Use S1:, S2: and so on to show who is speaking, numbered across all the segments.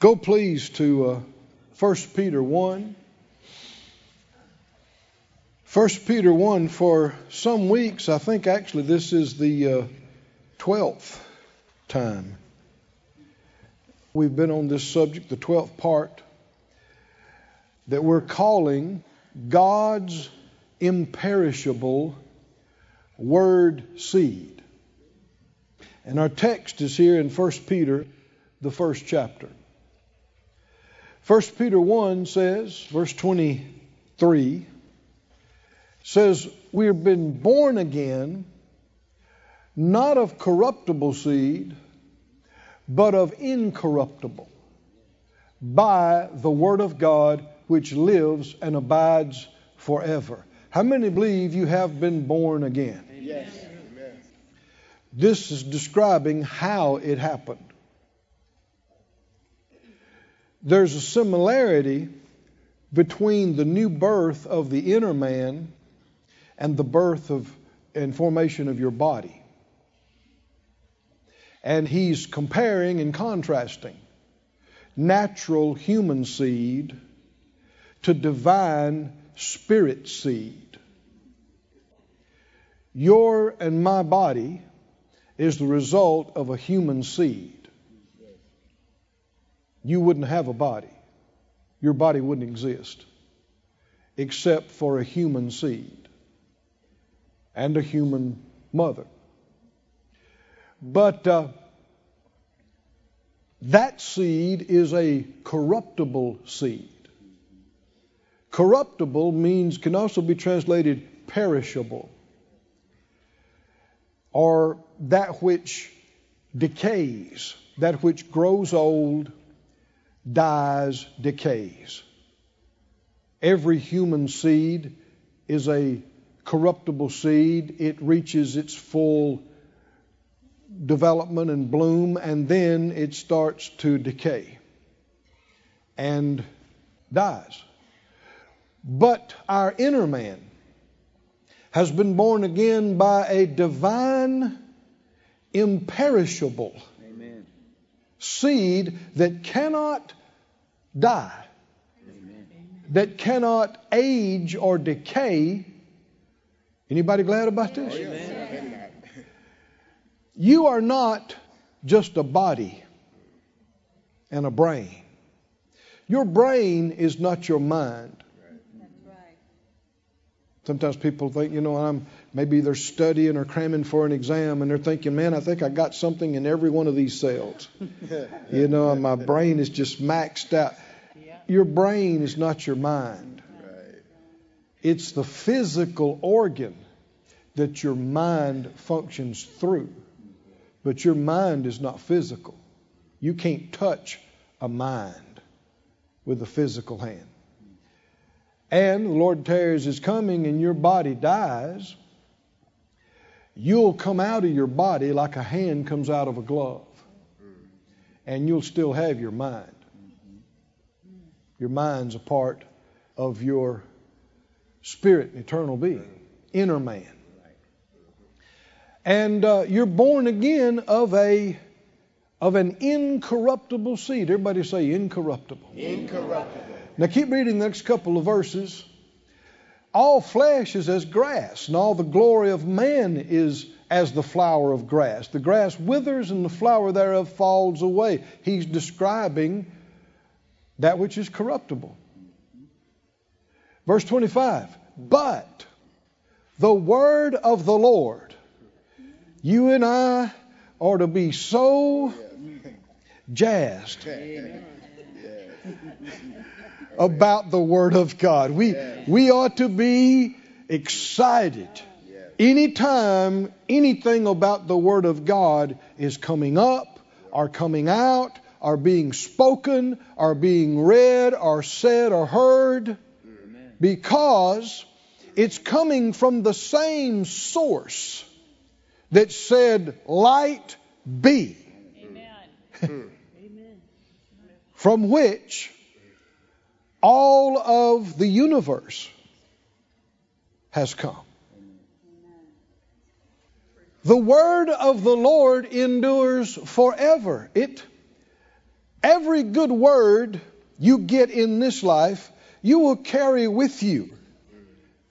S1: Go please to uh, 1 Peter 1. 1 Peter 1 for some weeks, I think actually this is the uh, 12th time we've been on this subject, the 12th part, that we're calling God's imperishable word seed. And our text is here in 1 Peter, the first chapter. 1 Peter 1 says, verse 23, says, We have been born again, not of corruptible seed, but of incorruptible, by the Word of God which lives and abides forever. How many believe you have been born again?
S2: Yes.
S1: This is describing how it happened. There's a similarity between the new birth of the inner man and the birth of and formation of your body. And he's comparing and contrasting natural human seed to divine spirit seed. Your and my body is the result of a human seed you wouldn't have a body. Your body wouldn't exist except for a human seed and a human mother. But uh, that seed is a corruptible seed. Corruptible means can also be translated perishable or that which decays, that which grows old dies, decays. Every human seed is a corruptible seed. It reaches its full development and bloom, and then it starts to decay and dies. But our inner man has been born again by a divine, imperishable seed that cannot die, Amen. that cannot age or decay. Anybody glad about this?
S2: Amen.
S1: You are not just a body and a brain. Your brain is not your mind. Sometimes people think, you know, I'm maybe they're studying or cramming for an exam and they're thinking, man, I think I got something in every one of these cells. you know, and my brain is just maxed out. Your brain is not your mind. It's the physical organ that your mind functions through. But your mind is not physical. You can't touch a mind with a physical hand and the Lord tears is coming and your body dies, you'll come out of your body like a hand comes out of a glove. And you'll still have your mind. Your mind's a part of your spirit and eternal being, inner man. And uh, you're born again of a of an incorruptible seed. Everybody say incorruptible.
S2: Incorruptible.
S1: Now keep reading the next couple of verses. All flesh is as grass, and all the glory of man is as the flower of grass. The grass withers and the flower thereof falls away. He's describing that which is corruptible. Verse 25 But the word of the Lord, you and I are to be so jazzed about the Word of God. We, we ought to be excited anytime anything about the Word of God is coming up or coming out or being spoken or being read or said or heard because it's coming from the same source that said, Light be. Amen. Hmm. from which all of the universe has come. The word of the Lord endures forever. It Every good word you get in this life, you will carry with you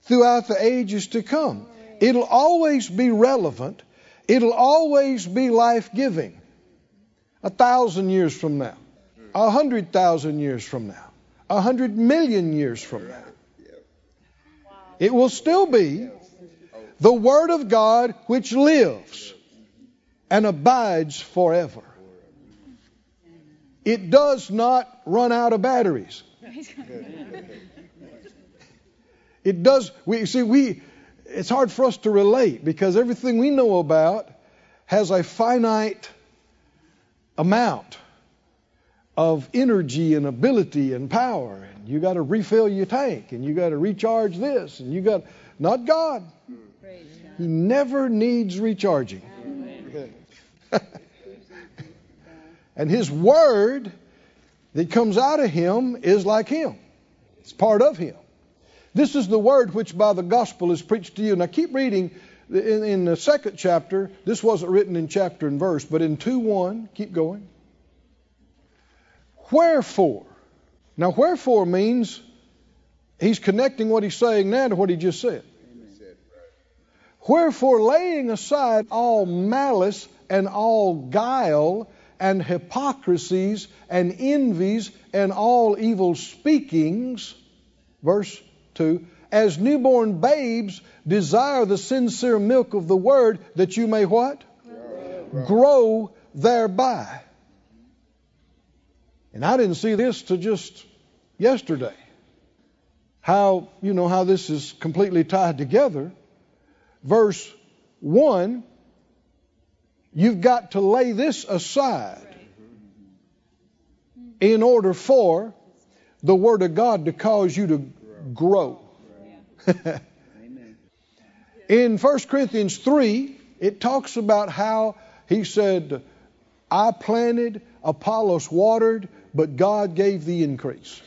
S1: throughout the ages to come. It'll always be relevant. It'll always be life giving. A thousand years from now, a hundred thousand years from now, a hundred million years from now. It will still be the Word of God which lives and abides forever. It does not run out of batteries. It does. We see we. It's hard for us to relate because everything we know about has a finite amount of energy and ability and power. And you got to refill your tank and you got to recharge this and you got not God. He never needs recharging. and his word that comes out of him is like him. It's part of him. This is the word which by the gospel is preached to you. Now keep reading in, in the second chapter. This wasn't written in chapter and verse, but in 2 1, keep going. Wherefore. Now, wherefore means he's connecting what he's saying now to what he just said. Wherefore, laying aside all malice and all guile and hypocrisies and envies and all evil speakings, verse 2, as newborn babes desire the sincere milk of the word that you may what? Grow, Grow thereby. And I didn't see this to just yesterday. How, you know, how this is completely tied together. Verse 1, you've got to lay this aside in order for the Word of God to cause you to grow. in 1 Corinthians 3, it talks about how he said, I planted, Apollos watered, but God gave the increase.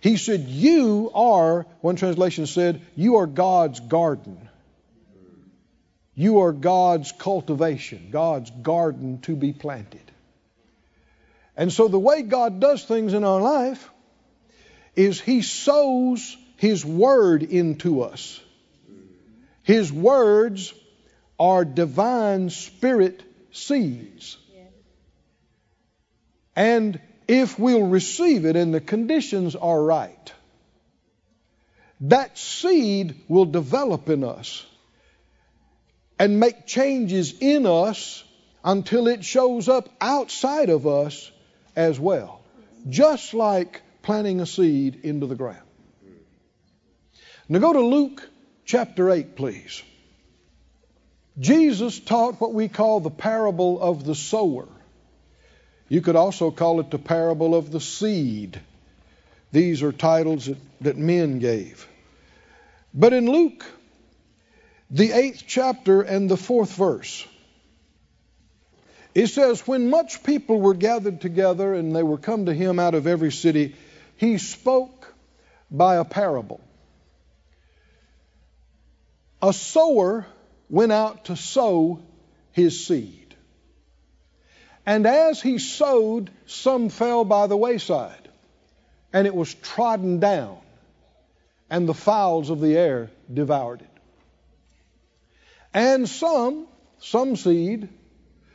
S1: He said, You are, one translation said, you are God's garden. You are God's cultivation, God's garden to be planted. And so the way God does things in our life is He sows His Word into us. His words are divine spirit seeds. And if we'll receive it and the conditions are right, that seed will develop in us and make changes in us until it shows up outside of us as well. Just like planting a seed into the ground. Now go to Luke chapter 8, please. Jesus taught what we call the parable of the sower. You could also call it the parable of the seed. These are titles that, that men gave. But in Luke, the eighth chapter and the fourth verse, it says, When much people were gathered together and they were come to him out of every city, he spoke by a parable. A sower went out to sow his seed. And as he sowed, some fell by the wayside, and it was trodden down, and the fowls of the air devoured it. And some, some seed,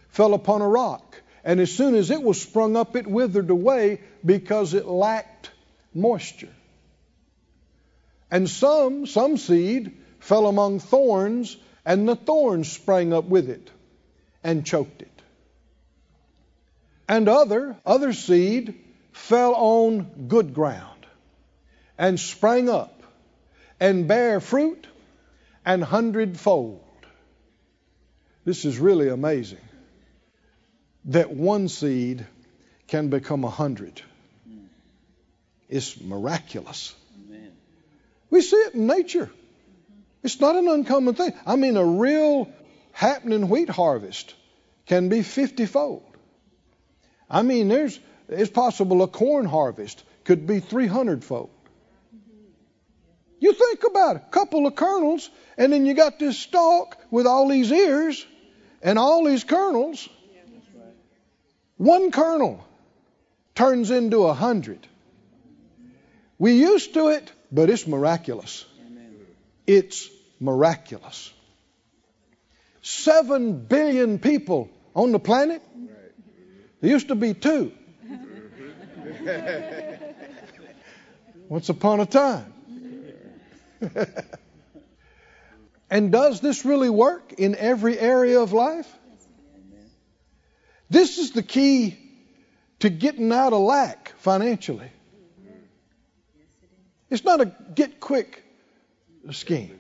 S1: fell upon a rock, and as soon as it was sprung up, it withered away because it lacked moisture. And some, some seed, fell among thorns, and the thorns sprang up with it and choked it and other other seed fell on good ground and sprang up and bare fruit and hundredfold. This is really amazing that one seed can become a hundred. It's miraculous. We see it in nature. It's not an uncommon thing. I mean a real happening wheat harvest can be 50 fold I mean, there's it's possible a corn harvest could be 300 fold. You think about it, a couple of kernels, and then you got this stalk with all these ears and all these kernels. One kernel turns into a hundred. We used to it, but it's miraculous. It's miraculous. Seven billion people on the planet. There used to be two. Once upon a time. and does this really work in every area of life? This is the key to getting out of lack financially. It's not a get quick scheme.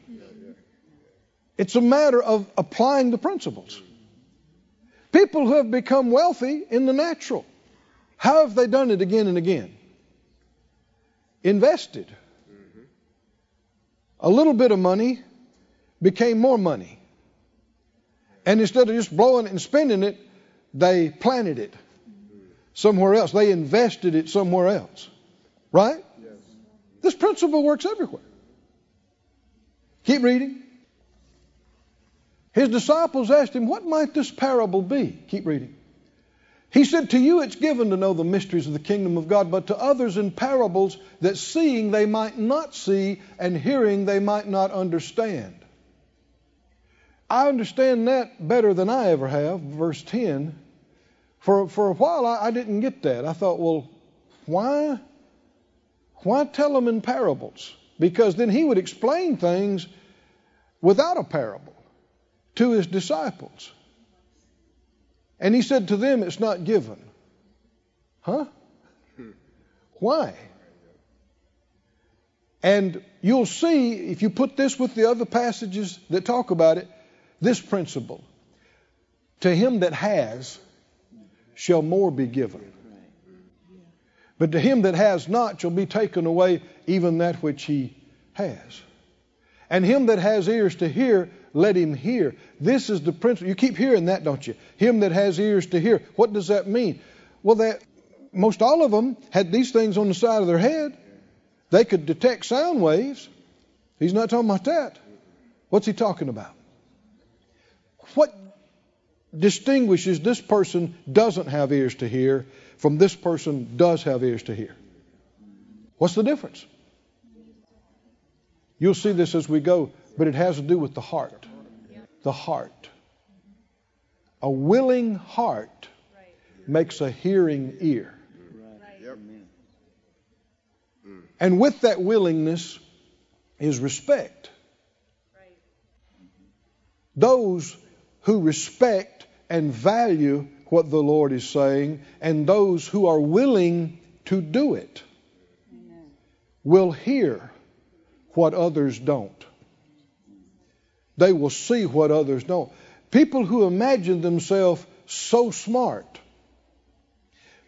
S1: It's a matter of applying the principles. People who have become wealthy in the natural, how have they done it again and again? Invested. A little bit of money became more money. And instead of just blowing it and spending it, they planted it somewhere else. They invested it somewhere else. Right? Yes. This principle works everywhere. Keep reading. His disciples asked him, What might this parable be? Keep reading. He said, To you it's given to know the mysteries of the kingdom of God, but to others in parables that seeing they might not see and hearing they might not understand. I understand that better than I ever have, verse 10. For, for a while, I, I didn't get that. I thought, well, why? Why tell them in parables? Because then he would explain things without a parable to his disciples. And he said to them, It's not given. Huh? Why? And you'll see, if you put this with the other passages that talk about it, this principle. To him that has, shall more be given. But to him that has not shall be taken away even that which he has. And him that has ears to hear, let him hear. This is the principle. You keep hearing that, don't you? Him that has ears to hear. What does that mean? Well, that most all of them had these things on the side of their head. They could detect sound waves. He's not talking about that. What's he talking about? What distinguishes this person doesn't have ears to hear from this person does have ears to hear? What's the difference? You'll see this as we go, but it has to do with the heart. The heart. A willing heart makes a hearing ear. And with that willingness is respect. Those who respect and value what the Lord is saying, and those who are willing to do it will hear what others don't. They will see what others don't. People who imagine themselves so smart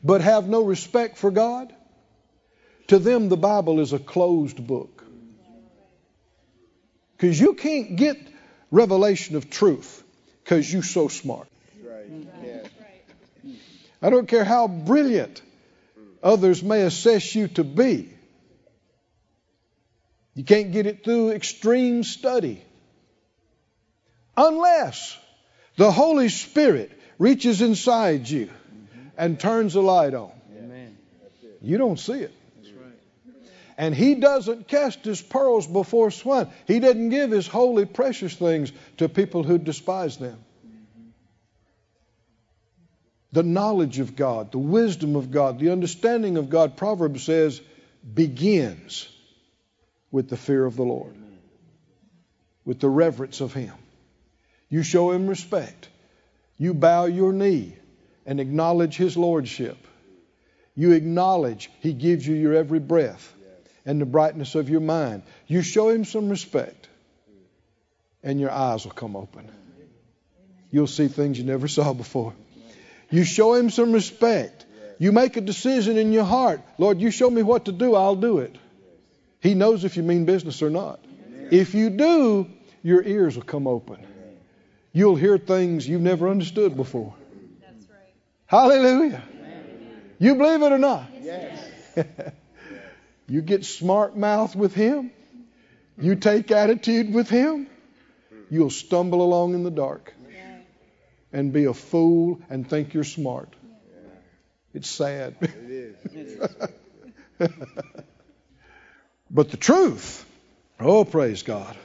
S1: but have no respect for God, to them the Bible is a closed book. Because you can't get revelation of truth because you're so smart. I don't care how brilliant others may assess you to be. You can't get it through extreme study. Unless the Holy Spirit reaches inside you and turns the light on. You don't see it. And he doesn't cast his pearls before swine. He didn't give his holy, precious things to people who despise them. The knowledge of God, the wisdom of God, the understanding of God, Proverbs says, begins with the fear of the Lord, with the reverence of Him. You show Him respect. You bow your knee and acknowledge His Lordship. You acknowledge He gives you your every breath and the brightness of your mind. You show him some respect, and your eyes will come open. You'll see things you never saw before. You show him some respect. You make a decision in your heart. Lord, you show me what to do, I'll do it. He knows if you mean business or not. If you do, your ears will come open. You'll hear things you've never understood before. That's right. Hallelujah. You believe it or not? Yes. You get smart mouth with him, you take attitude with him, you'll stumble along in the dark and be a fool and think you're smart. It's sad. It is. but the truth, oh, praise God,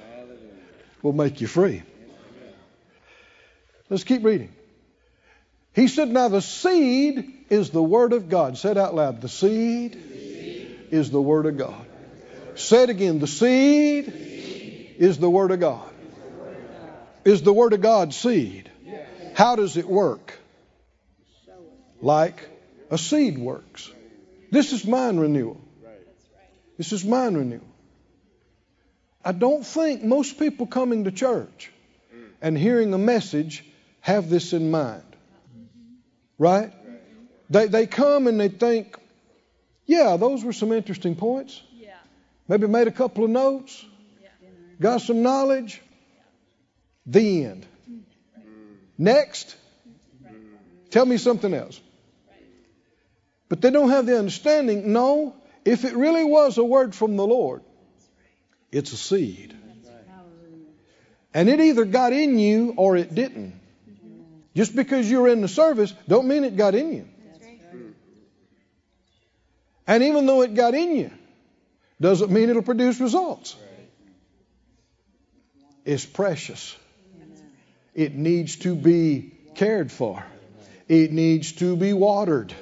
S1: will make you free. Let's keep reading. He said, Now the seed is the Word of God. Say it out loud. The seed, the seed. is the Word of God. Say it again. The seed, the seed. is the Word of God. Is the Word of God seed? Yes. How does it work? Like a seed works. This is mind renewal. This is mind renewal. I don't think most people coming to church and hearing a message have this in mind. Right? They, they come and they think, yeah, those were some interesting points. Yeah. Maybe made a couple of notes, yeah. got some knowledge. Yeah. The end. Next, tell me something else. But they don't have the understanding. No, if it really was a word from the Lord, it's a seed. And it either got in you or it didn't. Just because you're in the service, don't mean it got in you. And even though it got in you, doesn't mean it'll produce results. It's precious. It needs to be cared for. It needs to be watered.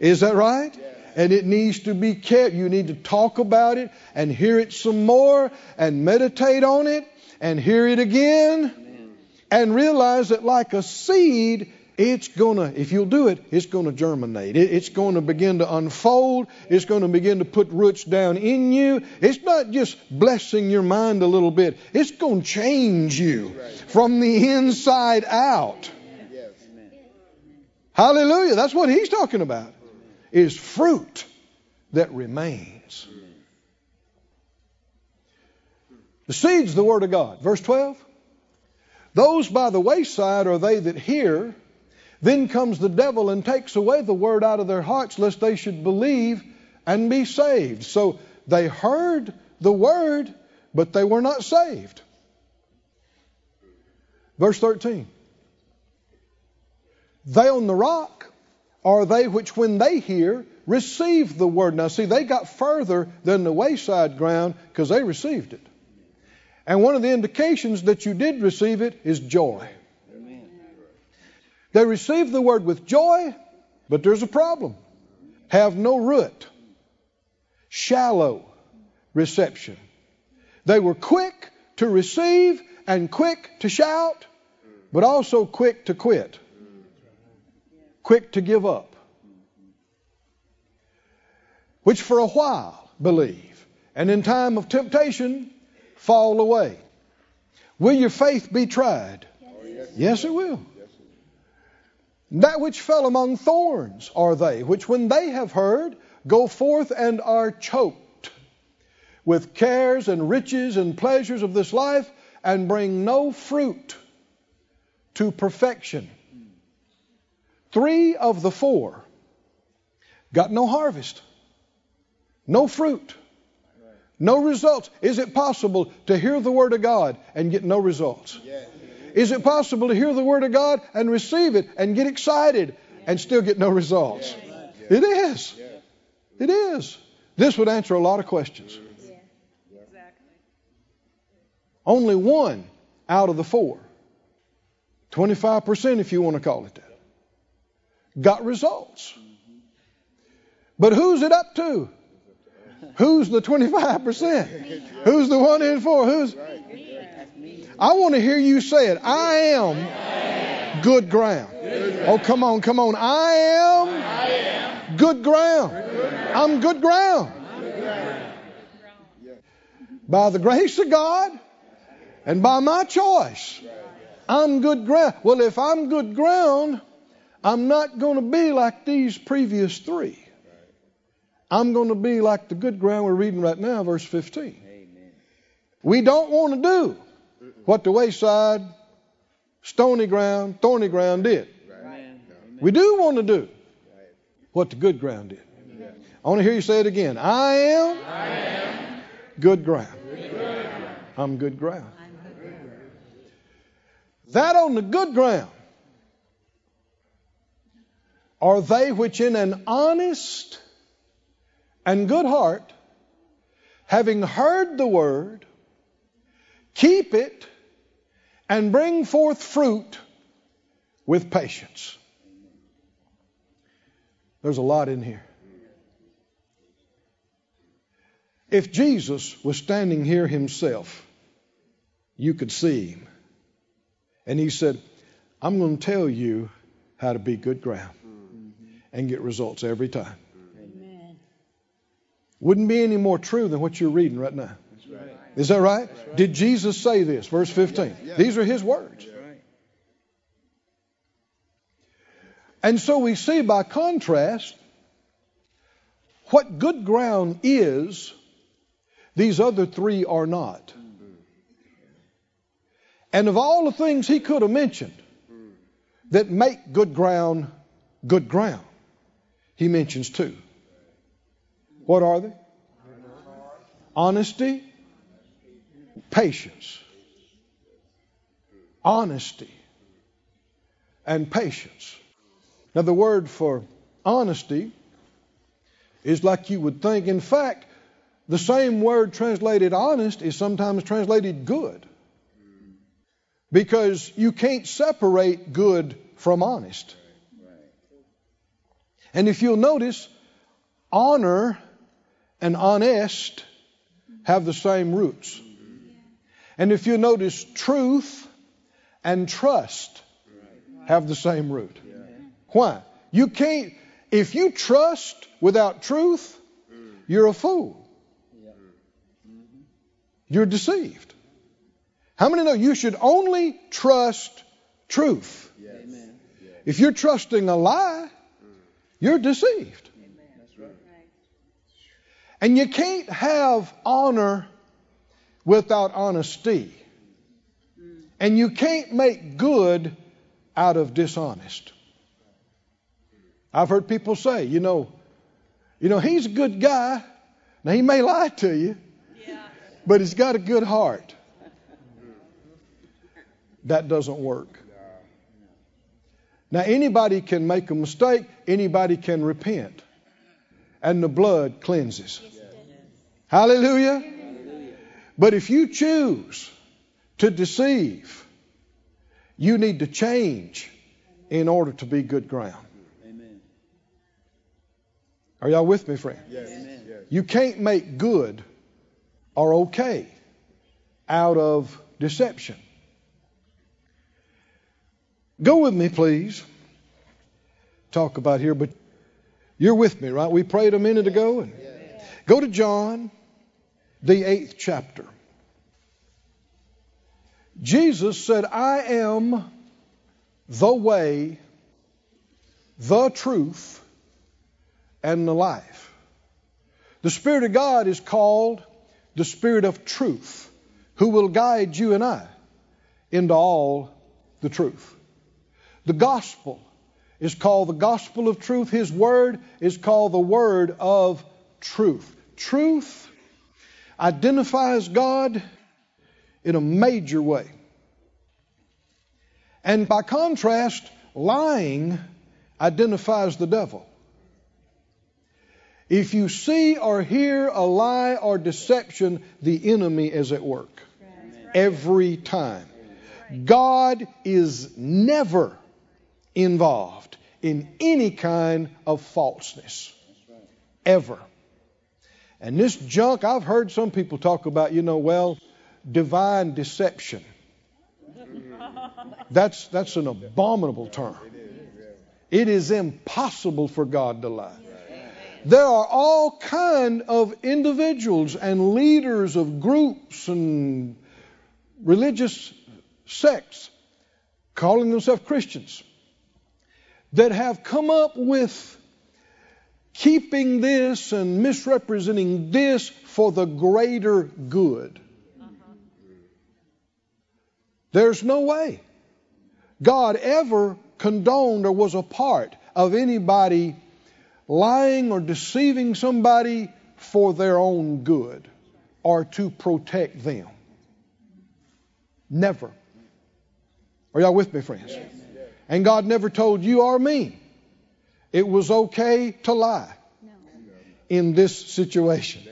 S1: Is that right? And it needs to be kept. You need to talk about it and hear it some more and meditate on it and hear it again and realize that like a seed, it's going to, if you'll do it, it's going to germinate. it's going to begin to unfold. It's going to begin to put roots down in you. It's not just blessing your mind a little bit, it's going to change you from the inside out. Hallelujah. That's what he's talking about. Is fruit that remains. The seed's the word of God. Verse 12. Those by the wayside are they that hear. Then comes the devil and takes away the word out of their hearts, lest they should believe and be saved. So they heard the word, but they were not saved. Verse 13. They on the rock are they which, when they hear, receive the word. Now, see, they got further than the wayside ground because they received it. And one of the indications that you did receive it is joy. Amen. They received the word with joy, but there's a problem. Have no root. Shallow reception. They were quick to receive and quick to shout, but also quick to quit. Quick to give up. Which for a while believe. And in time of temptation, fall away. Will your faith be tried? Yes, yes it will. That which fell among thorns are they, which when they have heard, go forth and are choked with cares and riches and pleasures of this life, and bring no fruit to perfection. Three of the four got no harvest, no fruit. No results. Is it possible to hear the Word of God and get no results? Yes. Is it possible to hear the Word of God and receive it and get excited and still get no results? Yes. It is. Yes. It is. This would answer a lot of questions. Exactly. Only one out of the four, 25% if you want to call it that, got results. Mm-hmm. But who's it up to? Who's the 25%? Who's the one in four? Who's? I want to hear you say it. I am good ground. Oh, come on, come on. I am good ground. I'm good ground. By the grace of God and by my choice, I'm good ground. Well, if I'm good ground, I'm not going to be like these previous three. I'm going to be like the good ground we're reading right now, verse 15. Amen. We don't want to do what the wayside, stony ground, thorny ground did. Right. We do want to do what the good ground did. Amen. I want to hear you say it again. I am, I am good, ground. good ground. I'm good ground. That on the good ground are they which in an honest and good heart, having heard the word, keep it and bring forth fruit with patience. There's a lot in here. If Jesus was standing here himself, you could see him. And he said, I'm going to tell you how to be good ground and get results every time. Wouldn't be any more true than what you're reading right now. Right. Is that right? right? Did Jesus say this? Verse 15. Yeah. Yeah. These are his words. Right. And so we see by contrast what good ground is, these other three are not. And of all the things he could have mentioned that make good ground good ground, he mentions two. What are they? Honesty, patience. Honesty and patience. Now, the word for honesty is like you would think. In fact, the same word translated honest is sometimes translated good. Because you can't separate good from honest. And if you'll notice, honor and honest have the same roots. And if you notice, truth and trust have the same root. Why? You can't, if you trust without truth, you're a fool. You're deceived. How many know you should only trust truth? If you're trusting a lie, you're deceived. And you can't have honor without honesty. And you can't make good out of dishonest. I've heard people say, you know, you know, he's a good guy. Now he may lie to you, yeah. but he's got a good heart. That doesn't work. Now, anybody can make a mistake, anybody can repent, and the blood cleanses. Hallelujah. But if you choose to deceive, you need to change in order to be good ground. Amen. Are y'all with me, friend? Yes. Amen. You can't make good or okay out of deception. Go with me, please. Talk about here, but you're with me, right? We prayed a minute ago. And go to John, the eighth chapter. Jesus said, I am the way, the truth, and the life. The Spirit of God is called the Spirit of truth, who will guide you and I into all the truth. The gospel is called the gospel of truth. His word is called the word of truth. Truth identifies God in a major way. And by contrast, lying identifies the devil. If you see or hear a lie or deception, the enemy is at work. Every time. God is never involved in any kind of falseness. Ever. And this junk, I've heard some people talk about, you know, well, divine deception. That's, that's an abominable term. It is impossible for God to lie. There are all kind of individuals and leaders of groups and religious sects calling themselves Christians that have come up with keeping this and misrepresenting this for the greater good. There's no way God ever condoned or was a part of anybody lying or deceiving somebody for their own good or to protect them. Never. Are y'all with me, friends? Yes. And God never told you or me it was okay to lie. In this situation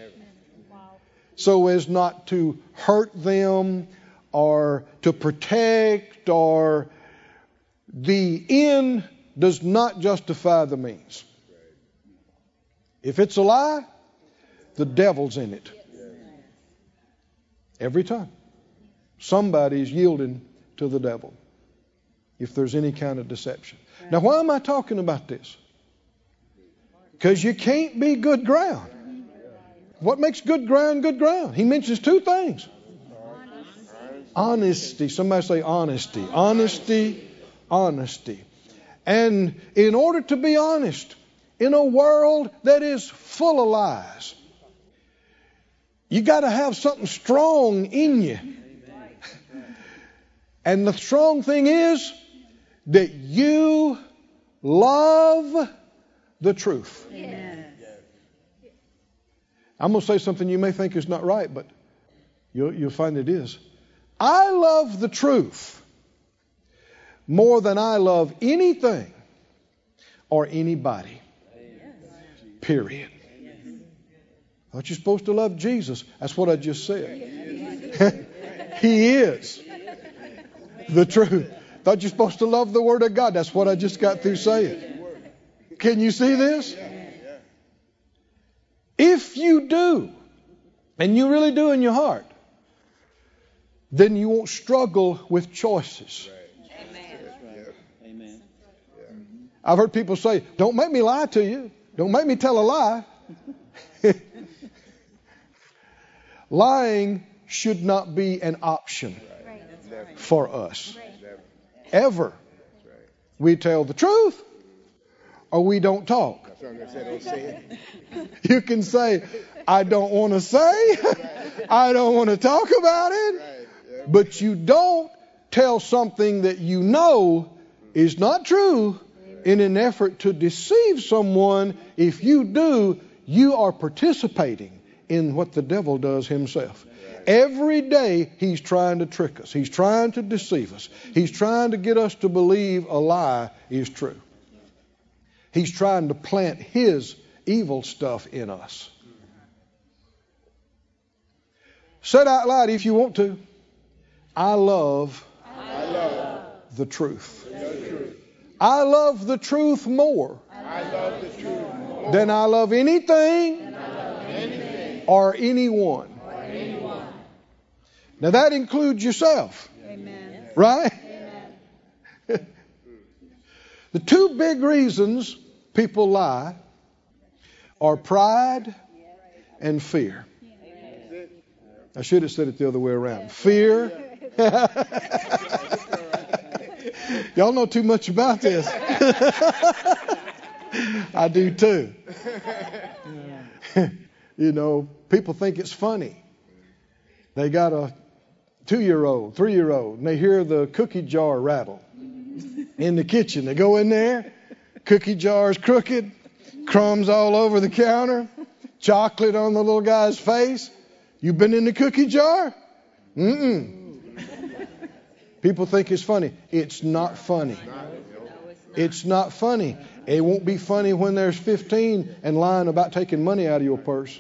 S1: so as not to hurt them or to protect or the end does not justify the means. If it's a lie, the devil's in it. Every time. Somebody's yielding to the devil if there's any kind of deception. Now, why am I talking about this? Because you can't be good ground. What makes good ground good ground? He mentions two things honesty. Somebody say honesty. Honesty, honesty. And in order to be honest, in a world that is full of lies, you got to have something strong in you. And the strong thing is that you love the truth. I'm going to say something you may think is not right, but you'll, you'll find it is. I love the truth more than I love anything or anybody. Period. Aren't you supposed to love Jesus? That's what I just said. he is the truth. Thought you're supposed to love the Word of God. That's what I just got through saying. Can you see this? If you do, and you really do in your heart, then you won't struggle with choices. Amen. I've heard people say, Don't make me lie to you. Don't make me tell a lie. Lying should not be an option for us. Ever. We tell the truth or we don't talk. You can say, I don't want to say, I don't want to talk about it, but you don't tell something that you know is not true in an effort to deceive someone. If you do, you are participating in what the devil does himself. Every day he's trying to trick us. He's trying to deceive us. He's trying to get us to believe a lie is true. He's trying to plant his evil stuff in us. Say out loud if you want to. I love, I love the, truth. the truth. I love the truth more, love the truth more than I love anything, I love anything or, anyone. or anyone. Now that includes yourself. Amen. Right? Amen. the two big reasons people lie are pride and fear. I should have said it the other way around. Fear. Y'all know too much about this. I do too. you know, people think it's funny. They got a two year old, three year old, and they hear the cookie jar rattle in the kitchen. They go in there, cookie jar's crooked, crumbs all over the counter, chocolate on the little guy's face. You been in the cookie jar? Mm-mm. People think it's funny. It's not funny. It's not funny. It won't be funny when there's 15 and lying about taking money out of your purse.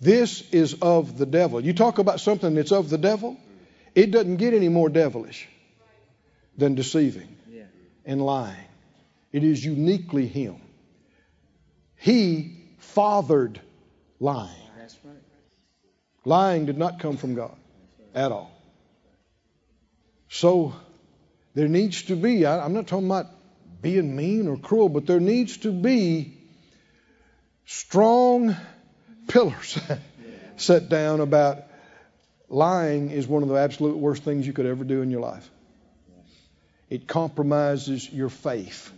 S1: This is of the devil. You talk about something that's of the devil, it doesn't get any more devilish than deceiving and lying. It is uniquely him. He fathered lying. Lying did not come from God at all. So there needs to be, I, am not talking about being mean or cruel, but there needs to be strong pillars set down about lying is one of the absolute worst things you could ever do in your life. It compromises your faith.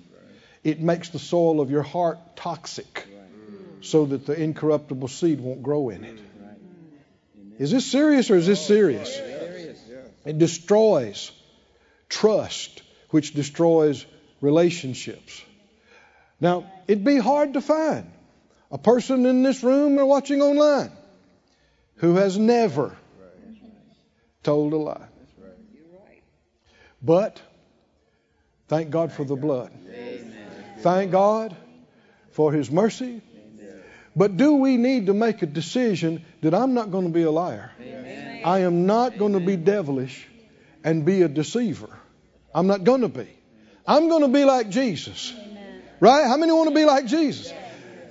S1: It makes the soil of your heart toxic so that the incorruptible seed won't grow in it. Is this serious or is this serious? It destroys trust, which destroys relationships. Now, it'd be hard to find a person in this room or watching online who has never told a lie. But thank God for the blood. Thank God for his mercy. But do we need to make a decision that I'm not going to be a liar?
S2: Amen.
S1: I am not going to be devilish and be a deceiver. I'm not going to be. I'm going to be like Jesus. Right? How many want to be like Jesus?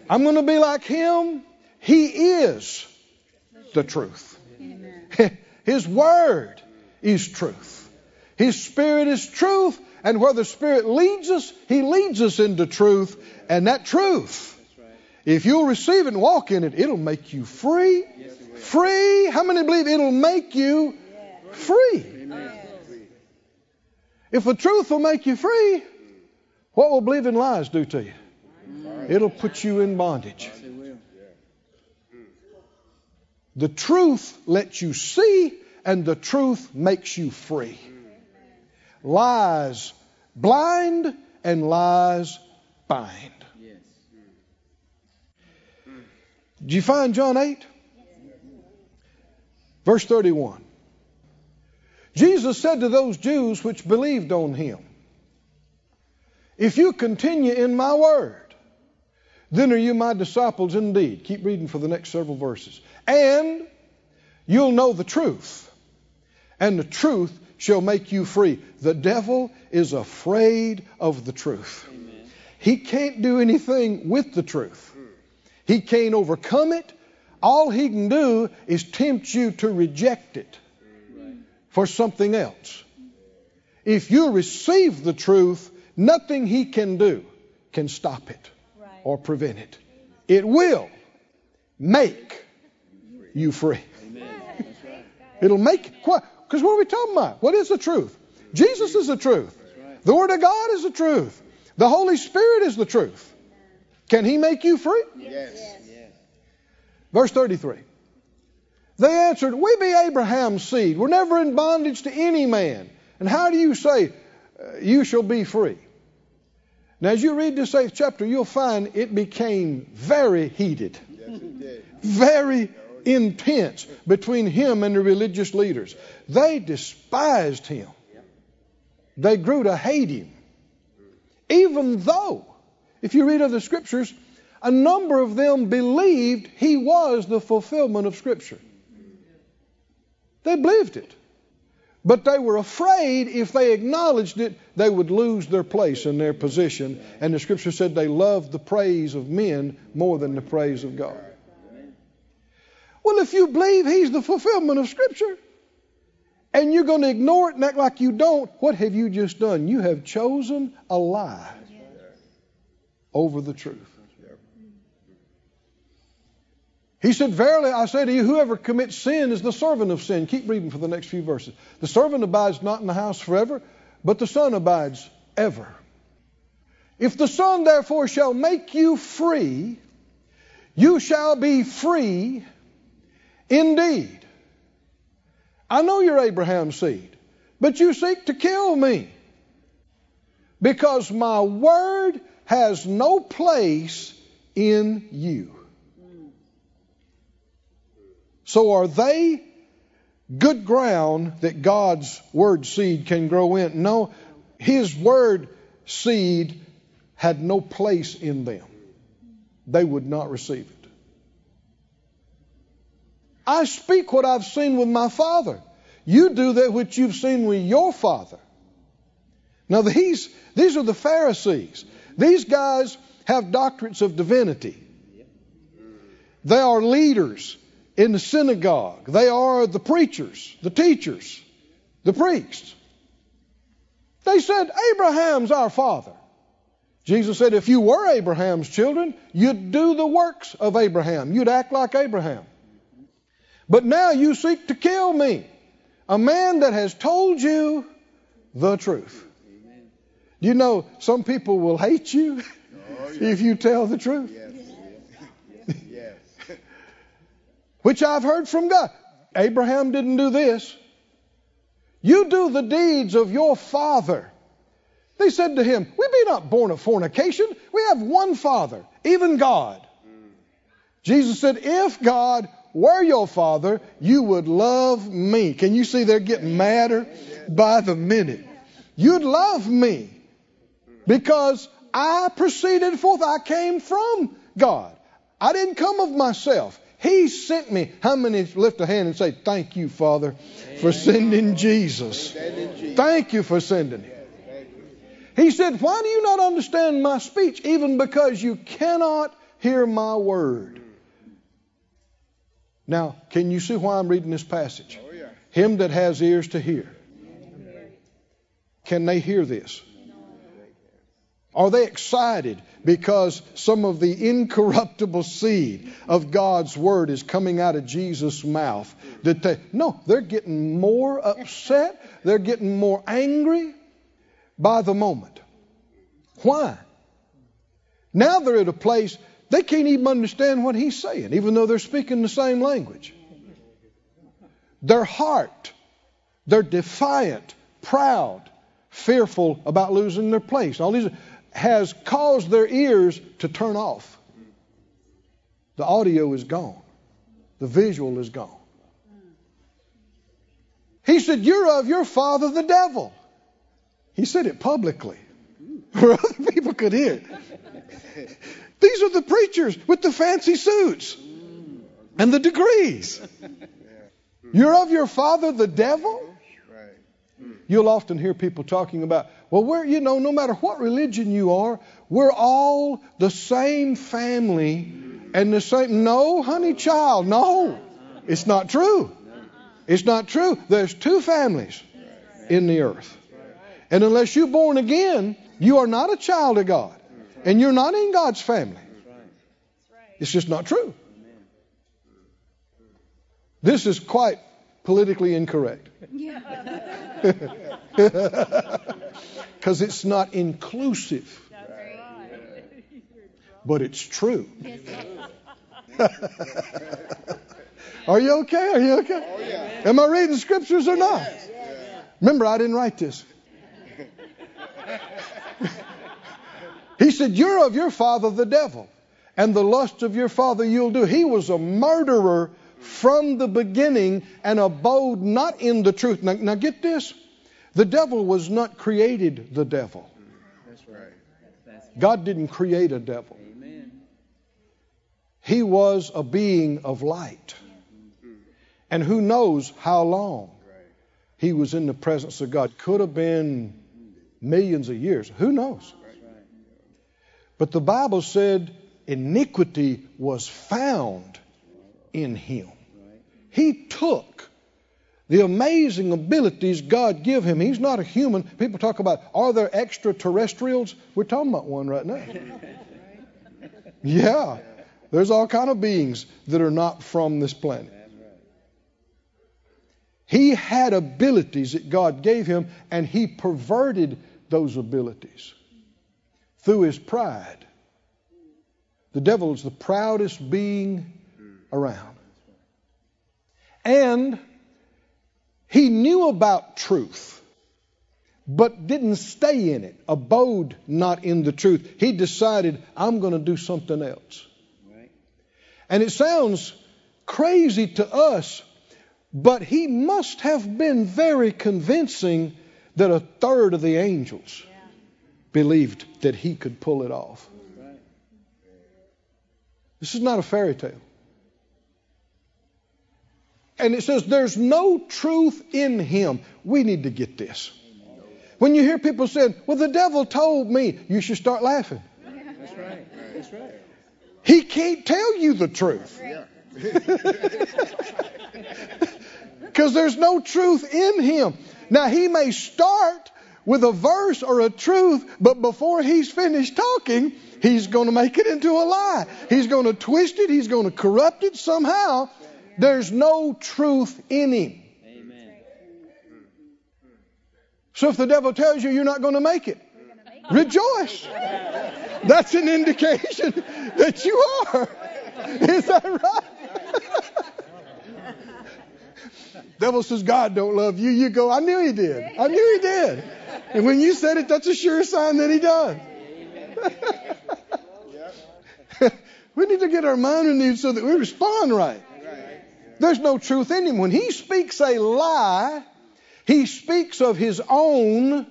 S1: I'm going to be like him. He is the truth. His word is truth. His spirit is truth. And where the spirit leads us, he leads us into truth. And that truth, if you'll receive and walk in it, it'll make you free. Free. How many believe it'll make you free? If the truth will make you free, what will believing lies do to you? It'll put you in bondage. The truth lets you see, and the truth makes you free. Lies blind, and lies bind. Did you find John 8? Verse 31. Jesus said to those Jews which believed on him, If you continue in my word, then are you my disciples indeed. Keep reading for the next several verses. And you'll know the truth, and the truth shall make you free. The devil is afraid of the truth.
S2: Amen.
S1: He can't do anything with the truth. He can't overcome it. All he can do is tempt you to reject it for something else. If you receive the truth, nothing he can do can stop it or prevent it. It will make you free. It'll make what? Because what are we talking about? What is the truth? Jesus is the truth. The Word of God is the truth. The Holy Spirit is the truth. Can He make you free?
S2: Yes.
S1: Verse 33. They answered, We be Abraham's seed. We're never in bondage to any man. And how do you say, uh, You shall be free? Now, as you read this eighth chapter, you'll find it became very heated,
S2: Yes, it did.
S1: very intense between him and the religious leaders. They despised him, they grew to hate him. Even though, if you read other scriptures, a number of them believed he was the fulfillment of Scripture. They believed it. But they were afraid if they acknowledged it, they would lose their place and their position. And the Scripture said they loved the praise of men more than the praise of God. Well, if you believe He's the fulfillment of Scripture, and you're going to ignore it and act like you don't, what have you just done? You have chosen a lie over the truth. He said, Verily I say to you, whoever commits sin is the servant of sin. Keep reading for the next few verses. The servant abides not in the house forever, but the Son abides ever. If the Son therefore shall make you free, you shall be free indeed. I know you're Abraham's seed, but you seek to kill me because my word has no place in you. So are they good ground that God's word seed can grow in? No, his word seed had no place in them. They would not receive it. I speak what I've seen with my father. You do that which you've seen with your father. Now, these, these are the Pharisees. These guys have doctorates of divinity. They are leaders in the synagogue. They are the preachers, the teachers, the priests. They said, Abraham's our father. Jesus said, if you were Abraham's children, you'd do the works of Abraham. You'd act like Abraham. But now you seek to kill me, a man that has told you the truth. Do you know, some people will hate you
S2: Oh,
S1: if you tell the truth,
S2: Yes. Yes.
S1: which I've heard from God. Abraham didn't do this. You do the deeds of your father. They said to him, We be not born of fornication. We have one father, even God. Mm. Jesus said, If God were your father, you would love me. Can you see they're getting madder by the minute? You'd love me because I proceeded forth. I came from God. I didn't come of myself. He sent me. How many lift a hand and say, Thank you, Father, for sending Jesus? Thank you for sending him. He said, Why do you not understand my speech? Even because you cannot hear my word. Now, can you see why I'm reading this passage?
S2: Oh, yeah.
S1: Him that has ears to hear. Can they hear this? Are they excited because some of the incorruptible seed of God's word is coming out of Jesus' mouth? That they no, they're getting more upset, they're getting more angry by the moment. Why? Now they're at a place they can't even understand what he's saying, even though they're speaking the same language. Their heart, they're defiant, proud, fearful about losing their place. All these has caused their ears to turn off. The audio is gone. The visual is gone. He said, You're of your father, the devil. He said it publicly where other people could hear. These are the preachers with the fancy suits and the degrees. You're of your father, the devil? You'll often hear people talking about, well, we're, you know, no matter what religion you are, we're all the same family and the same. No, honey child, no. It's not true. It's not true. There's two families in the earth. And unless you're born again, you are not a child of God. And you're not in God's family. It's just not true. This is quite politically incorrect. Because it's not inclusive. But it's true. Are you okay? Are you okay?
S2: Oh, yeah.
S1: Am I reading scriptures or not? Remember, I didn't write this. He said, You're of your father, the devil, and the lust of your father you'll do. He was a murderer from the beginning and abode not in the truth. Now, now get this the devil was not created the devil,
S2: That's right.
S1: God didn't create a devil. He was a being of light. And who knows how long he was in the presence of God. Could have been millions of years. Who knows? But the Bible said iniquity was found in him. He took the amazing abilities God give him. He's not a human. People talk about are there extraterrestrials? We're talking about one right now. Yeah. There's all kind of beings that are not from this planet. He had abilities that God gave him, and he perverted those abilities through his pride. The devil is the proudest being around. And he knew about truth, but didn't stay in it, abode not in the truth. He decided, I'm going to do something else. And it sounds crazy to us, but he must have been very convincing that a third of the angels believed that he could pull it off. This is not a fairy tale. And it says there's no truth in him. We need to get this. When you hear people saying, Well, the devil told me, you should start laughing.
S2: That's right. That's right.
S1: He can't tell you the truth because there's no truth in him. Now, he may start with a verse or a truth, but before he's finished talking, he's going to make it into a lie. He's going to twist it, he's going to corrupt it somehow. There's no truth in him. So if the devil tells you you're not going to make it, rejoice. That's an indication that you are. Is that right? devil says God don't love you. You go, I knew he did. I knew he did. And when you said it, that's a sure sign that he does. we need to get our mind renewed so that we respond right.
S2: Right.
S1: There's no truth in him. When he speaks a lie, he speaks of his own,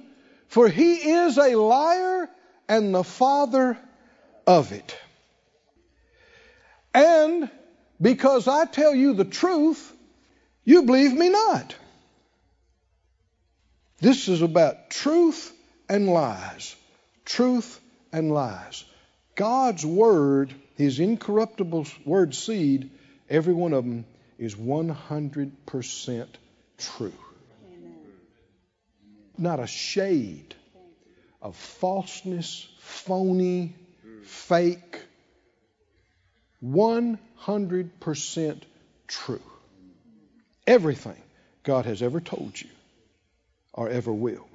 S1: for he is a liar and the father of it. And because I tell you the truth, you believe me not. This is about truth and lies. Truth and lies. God's word, his incorruptible word seed, every one of them is 100% true. Not a shade of falseness, phony, fake. 100% true. Everything God has ever told you or ever will.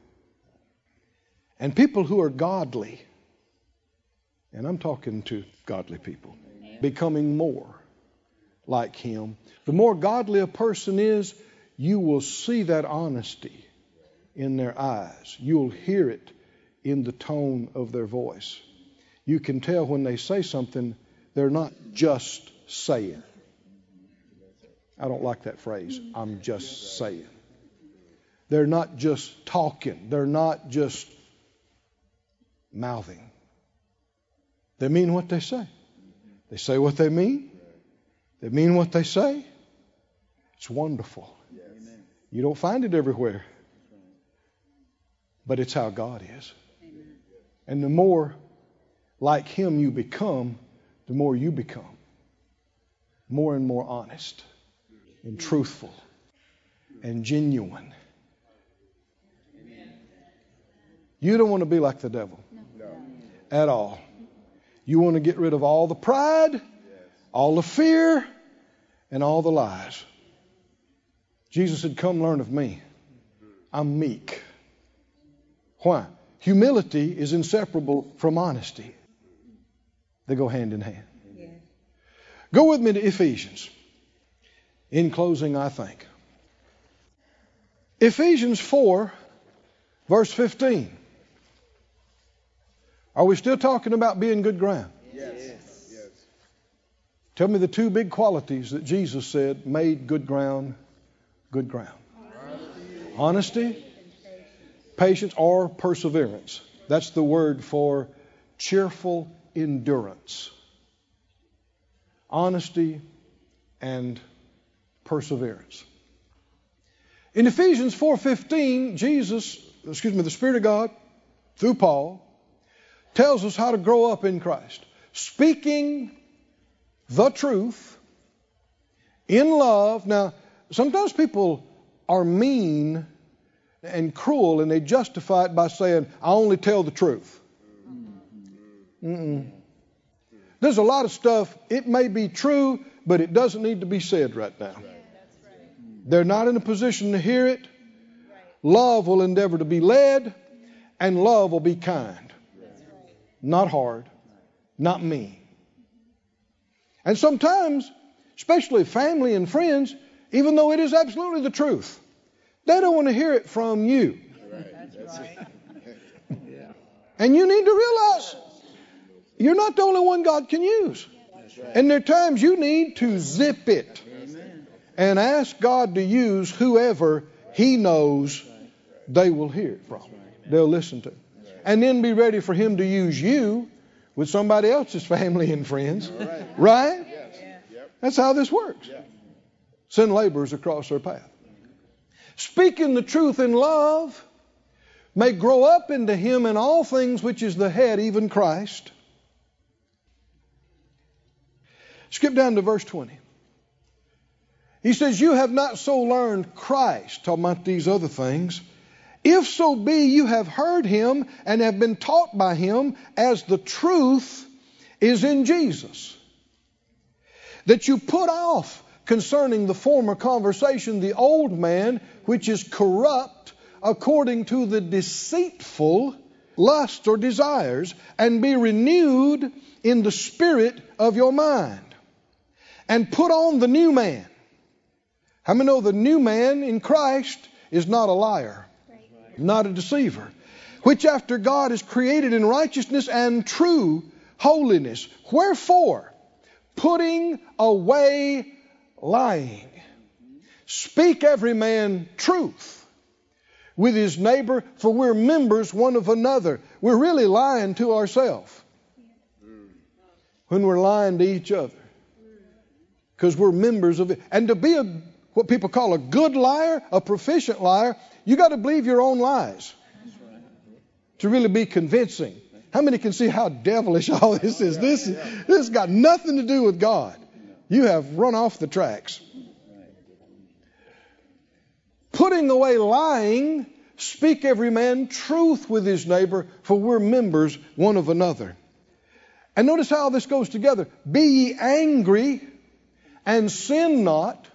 S1: And people who are godly, and I'm talking to godly people, becoming more like Him. The more godly a person is, you will see that honesty in their eyes. You'll hear it in the tone of their voice. You can tell when they say something, they're not just saying. I don't like that phrase. I'm just saying. They're not just talking. They're not just mouthing. They mean what they say. They say what they mean. They mean what they say. It's wonderful. You don't find it everywhere. But it's how God is. And the more like Him you become, the more you become. More and more honest and truthful and genuine. You don't want to be like the devil at all. You want to get rid of all the pride, all the fear, and all the lies. Jesus said, Come learn of me. I'm meek. Why? Humility is inseparable from honesty, they go hand in hand. Go with me to Ephesians. In closing, I think. Ephesians 4, verse 15. Are we still talking about being good ground?
S2: Yes.
S3: Yes.
S1: Tell me the two big qualities that Jesus said made good ground good ground honesty, patience, or perseverance. That's the word for cheerful endurance. Honesty and perseverance. In Ephesians 4:15, Jesus, excuse me, the Spirit of God through Paul tells us how to grow up in Christ, speaking the truth in love. Now, sometimes people are mean and cruel and they justify it by saying, I only tell the truth. Mm-mm. There's a lot of stuff, it may be true, but it doesn't need to be said right now. They're not in a position to hear it. Love will endeavor to be led, and love will be kind, not hard, not me. And sometimes, especially family and friends, even though it is absolutely the truth, they don't want to hear it from you.
S2: That's right.
S1: And you need to realize you're not the only one God can use. And there are times you need to zip it and ask God to use whoever He knows they will hear it from, they'll listen to. And then be ready for Him to use you with somebody else's family and friends. Right? That's how this works. Send laborers across their path. Speaking the truth in love may grow up into Him in all things, which is the head, even Christ. Skip down to verse 20. He says, You have not so learned Christ, talking about these other things. If so be you have heard him and have been taught by him as the truth is in Jesus. That you put off concerning the former conversation the old man which is corrupt according to the deceitful lust or desires, and be renewed in the spirit of your mind. And put on the new man. How many know the new man in Christ is not a liar, not a deceiver, which after God is created in righteousness and true holiness. Wherefore, putting away lying, speak every man truth with his neighbor, for we're members one of another. We're really lying to ourselves when we're lying to each other because we're members of it. And to be a what people call a good liar, a proficient liar, you got to believe your own lies to really be convincing. How many can see how devilish all this is? This this has got nothing to do with God. You have run off the tracks. Putting away lying, speak every man truth with his neighbor, for we're members one of another. And notice how this goes together. Be ye angry and sin not.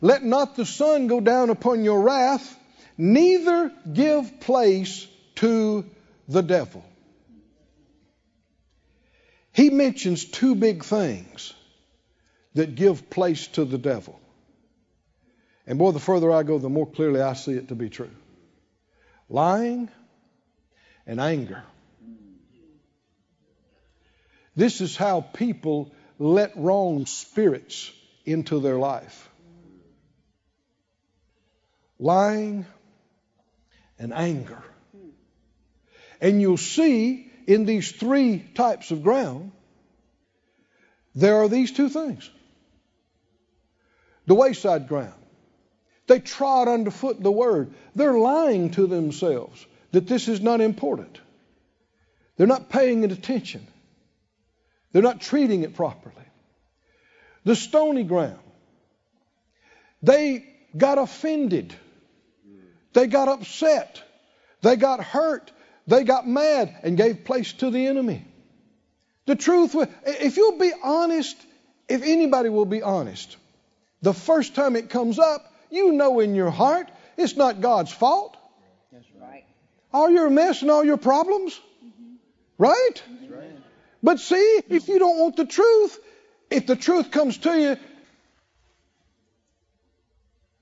S1: Let not the sun go down upon your wrath, neither give place to the devil. He mentions two big things that give place to the devil. And boy, the further I go, the more clearly I see it to be true lying and anger. This is how people let wrong spirits into their life. Lying and anger. And you'll see in these three types of ground, there are these two things. The wayside ground. They trod underfoot the word. They're lying to themselves that this is not important. They're not paying it attention. They're not treating it properly. The stony ground. They got offended. They got upset. They got hurt. They got mad and gave place to the enemy. The truth, if you'll be honest, if anybody will be honest, the first time it comes up, you know in your heart it's not God's fault.
S2: That's right.
S1: All your mess and all your problems. Mm-hmm. Right?
S2: That's right.
S1: But see, if you don't want the truth, if the truth comes to you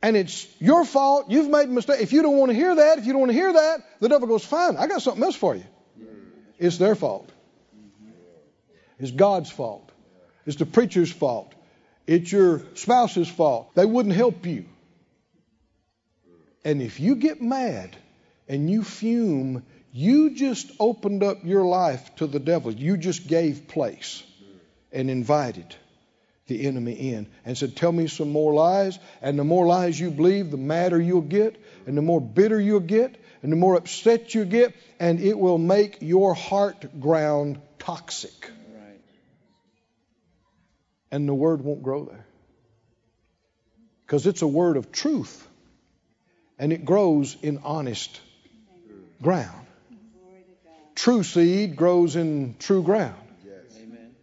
S1: and it's your fault, you've made a mistake. If you don't want to hear that, if you don't want to hear that, the devil goes, Fine, I got something else for you. It's their fault. It's God's fault. It's the preacher's fault. It's your spouse's fault. They wouldn't help you. And if you get mad and you fume, you just opened up your life to the devil. You just gave place and invited the enemy in and said, Tell me some more lies. And the more lies you believe, the madder you'll get, and the more bitter you'll get, and the more upset you get, and it will make your heart ground toxic.
S2: Right.
S1: And the word won't grow there. Because it's a word of truth and it grows in honest ground. True seed grows in true ground.
S2: Yes. Amen.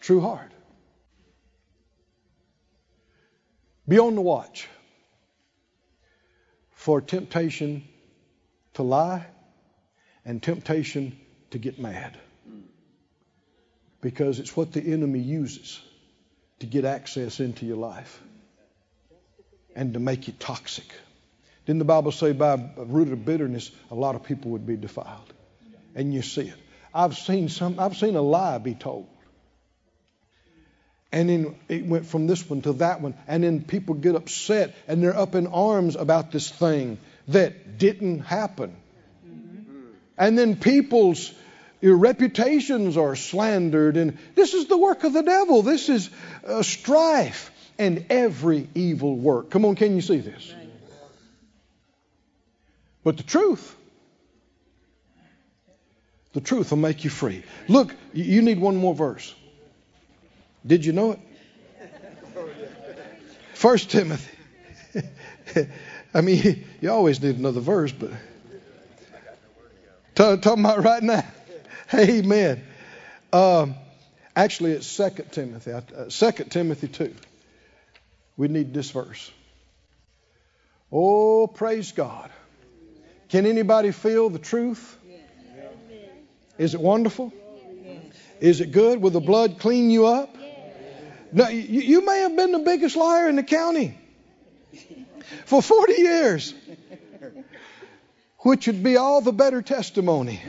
S1: True heart. Be on the watch for temptation to lie and temptation to get mad. Because it's what the enemy uses to get access into your life and to make you toxic. Didn't the Bible say by a root of bitterness, a lot of people would be defiled? And you see it. I've seen some. I've seen a lie be told, and then it went from this one to that one, and then people get upset and they're up in arms about this thing that didn't happen, and then people's your reputations are slandered, and this is the work of the devil. This is uh, strife and every evil work. Come on, can you see this? But the truth, the truth will make you free. Look, you need one more verse. Did you know it? First Timothy. I mean, you always need another verse, but talking about right now. Amen. Um, actually, it's Second Timothy. Uh, Second Timothy two. We need this verse. Oh, praise God. Can anybody feel the truth? Is it wonderful? Is it good? Will the blood clean you up? Now, you, you may have been the biggest liar in the county for 40 years, which would be all the better testimony.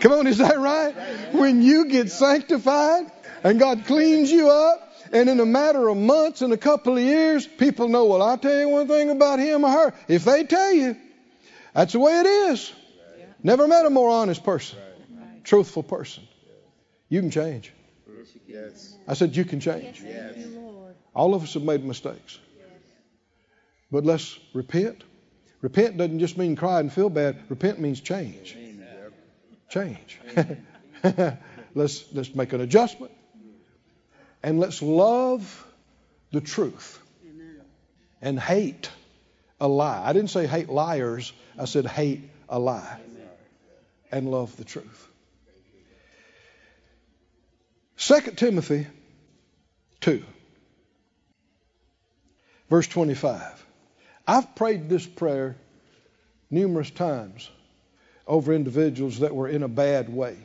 S1: Come on, is that right? When you get sanctified and God cleans you up, and in a matter of months and a couple of years, people know, well, I'll tell you one thing about him or her. If they tell you, That's the way it is. Never met a more honest person, truthful person. You can change.
S3: Yes.
S1: I said, You can change.
S3: Yes.
S1: All of us have made mistakes. But let's repent. Repent doesn't just mean cry and feel bad. Repent means change. Change. let's let's make an adjustment. And let's love the truth and hate a lie. I didn't say hate liars. I said hate a lie and love the truth. 2 Timothy 2, verse 25. I've prayed this prayer numerous times over individuals that were in a bad way.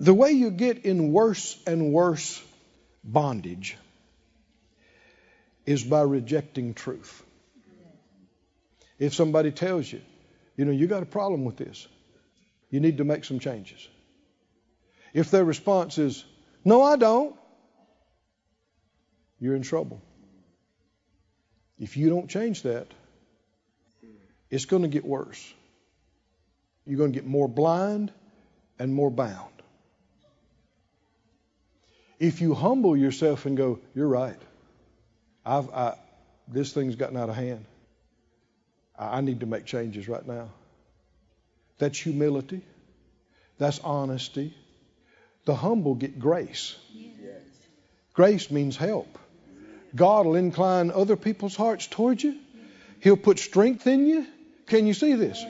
S1: The way you get in worse and worse bondage is by rejecting truth. If somebody tells you, you know, you got a problem with this, you need to make some changes. If their response is, no, I don't, you're in trouble. If you don't change that, it's going to get worse. You're going to get more blind and more bound. If you humble yourself and go, You're right. I've, I, this thing's gotten out of hand. I, I need to make changes right now. That's humility. That's honesty. The humble get grace. Grace means help. God will incline other people's hearts towards you. He'll put strength in you. Can you see this?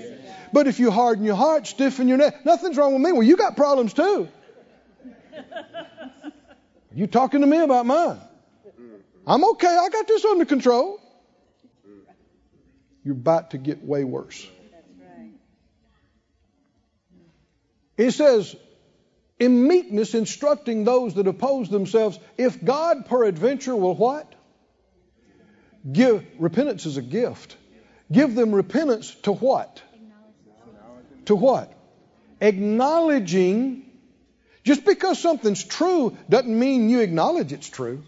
S1: But if you harden your heart, stiffen your neck, nothing's wrong with me. Well, you got problems too. You talking to me about mine? Mm-hmm. I'm okay. I got this under control. Mm-hmm. You're about to get way worse. It says, in meekness, instructing those that oppose themselves, if God peradventure will what? Give repentance is a gift. Give them repentance to what? To what? Acknowledging. Just because something's true doesn't mean you acknowledge it's true.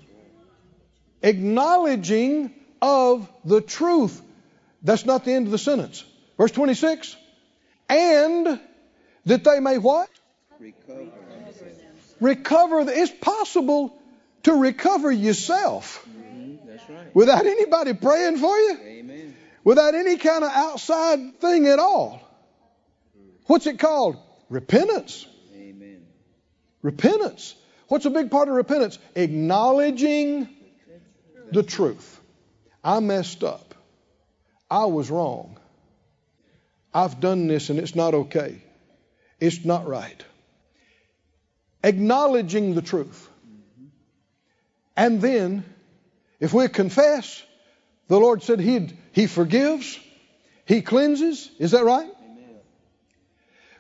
S1: Acknowledging of the truth. That's not the end of the sentence. Verse 26. And that they may what?
S2: Recover.
S1: Recover. The, it's possible to recover yourself
S2: Mm-hmm. That's right.
S1: without anybody praying for you,
S2: Amen.
S1: without any kind of outside thing at all. What's it called? Repentance.
S2: Amen.
S1: Repentance. What's a big part of repentance? Acknowledging the truth. I messed up. I was wrong. I've done this and it's not okay. It's not right. Acknowledging the truth. And then, if we confess, the Lord said he'd, He forgives, He cleanses. Is that right?
S2: Amen.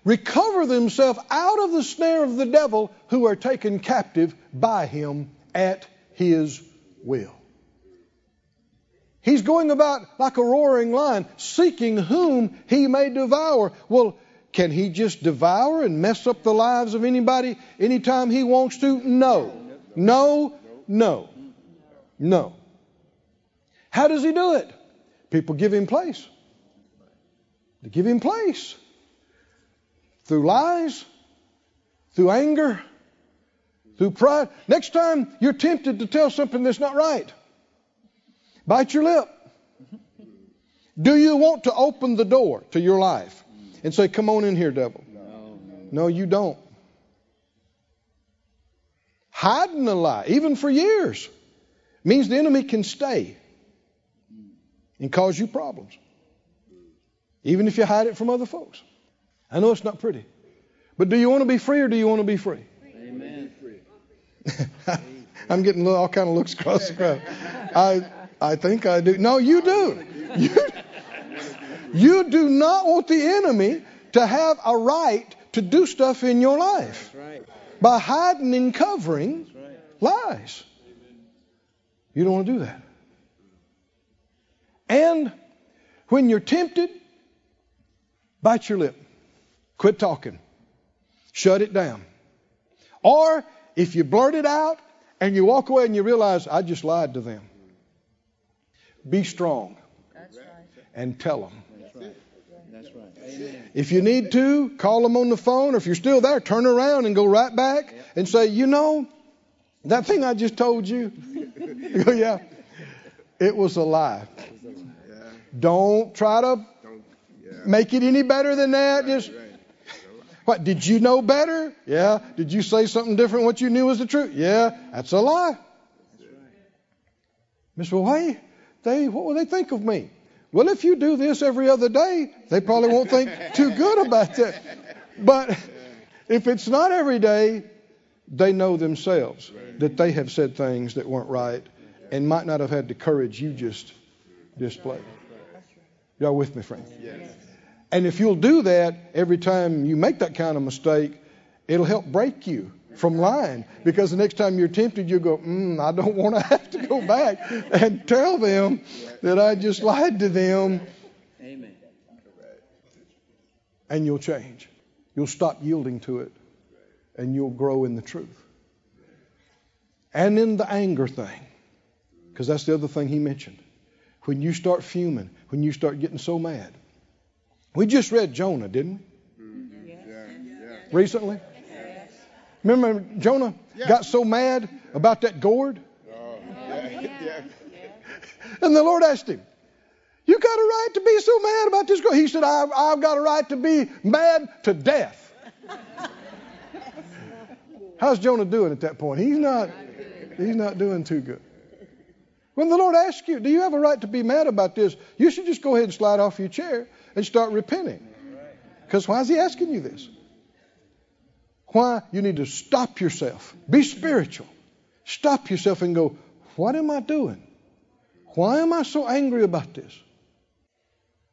S1: recover themselves out of the snare of the devil who are taken captive by him at his will. He's going about like a roaring lion, seeking whom he may devour. Well, can he just devour and mess up the lives of anybody anytime he wants to? No. No, no, no. How does he do it? People give him place. They give him place through lies, through anger, through pride. Next time you're tempted to tell something that's not right, bite your lip. Do you want to open the door to your life and say, Come on in here, devil?
S2: No, no.
S1: No, you don't. Hiding a lie, even for years, means the enemy can stay and cause you problems, even if you hide it from other folks. I know it's not pretty, but do you want to be free or do you want to be free?
S2: Amen.
S1: I'm getting all kind of looks across the crowd. I I think I do. No, you do. You, you do not want the enemy to have a right to do stuff in your life
S2: right.
S1: by hiding and covering
S2: right.
S1: lies. You don't want to do that. And when you're tempted, bite your lip. Quit talking. Shut it down. Or if you blurt it out and you walk away and you realize, I just lied to them. Be strong.
S4: Right.
S1: and tell them.
S2: That's right. Amen.
S1: If you need to, call them on the phone, or if you're still there, turn around and go right back and say, you know, that thing I just told you, yeah, it was a lie. Don't try to make it any better than that. Just what? Did you know better? Yeah. Did you say something different? What you knew was the truth? Yeah. That's a lie. Miss, well, why? They, what will they think of me? Well, if you do this every other day, they probably won't think too good about that. But if it's not every day, they know themselves that they have said things that weren't right and might not have had the courage you just displayed. Y'all with me, friend?
S3: Yes.
S1: And if you'll do that every time you make that kind of mistake, it'll help break you from lying. Because the next time you're tempted, you'll go, mm, I don't want to have to go back and tell them that I just lied to them.
S2: Amen.
S1: And you'll change. You'll stop yielding to it. And you'll grow in the truth. And in the anger thing. Because that's the other thing he mentioned. When you start fuming, when you start getting so mad. We just read Jonah, didn't we?
S3: Yeah, yeah.
S1: Recently? Remember Jonah got so mad about that gourd?
S3: Oh, yeah, yeah.
S1: And the Lord asked him, You got a right to be so mad about this gourd? He said, I've, I've got a right to be mad to death. How's Jonah doing at that point? He's not he's not doing too good. When the Lord asks you, do you have a right to be mad about this? You should just go ahead and slide off your chair and start repenting. Because why is he asking you this? Why? You need to stop yourself. Be spiritual. Stop yourself and go, what am I doing? Why am I so angry about this?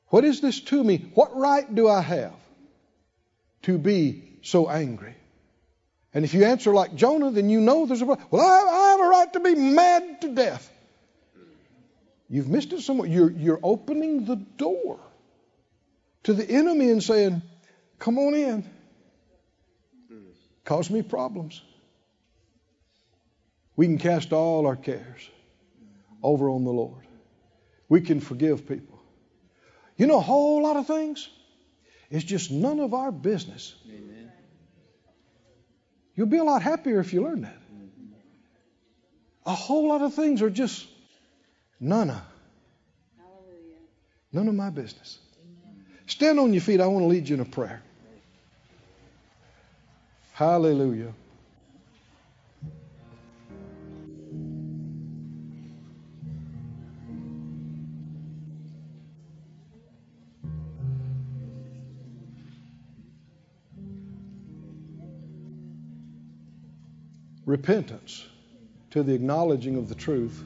S1: What is this to me? What right do I have to be so angry? And if you answer like Jonah, then you know there's a well, I, I have a right to be mad to death. You've missed it somewhere. You're, you're opening the door to the enemy and saying, Come on in. Cause me problems. We can cast all our cares over on the Lord. We can forgive people. You know, a whole lot of things. It's just none of our business.
S2: Amen.
S1: You'll be a lot happier if you learn that. A whole lot of things are just none of. None of my business. Stand on your feet. I want to lead you in a prayer. Hallelujah. Repentance to the acknowledging of the truth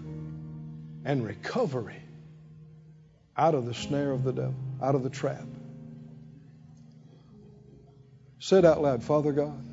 S1: and recovery out of the snare of the devil, out of the trap. Said out loud, Father God,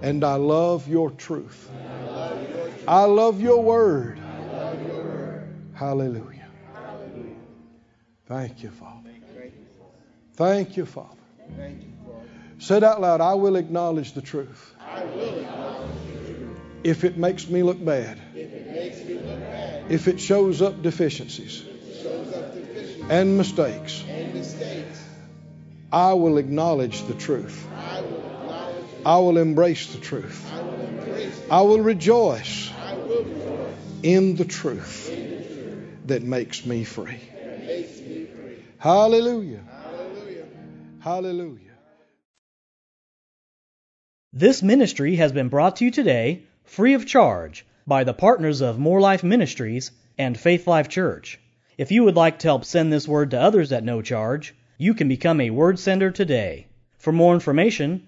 S1: And I love your truth. I love your word. Hallelujah. Thank you, Father. Thank you, Father.
S3: Father.
S1: Said out loud, I will acknowledge the truth.
S3: I will.
S1: If it makes me look bad,
S3: If it makes me look bad,
S1: if it shows up deficiencies
S3: shows up deficiencies
S1: and mistakes,
S3: and mistakes,
S1: I will acknowledge the truth.
S3: I will
S1: embrace the truth.
S3: I will
S1: rejoice in the truth that makes me free.
S3: makes me free.
S1: Hallelujah.
S3: Hallelujah.
S1: Hallelujah.
S4: This ministry has been brought to you today free of charge by the partners of Moore Life Ministries and Faith Life Church. If you would like to help send this word to others at no charge, you can become a word sender today. For more information,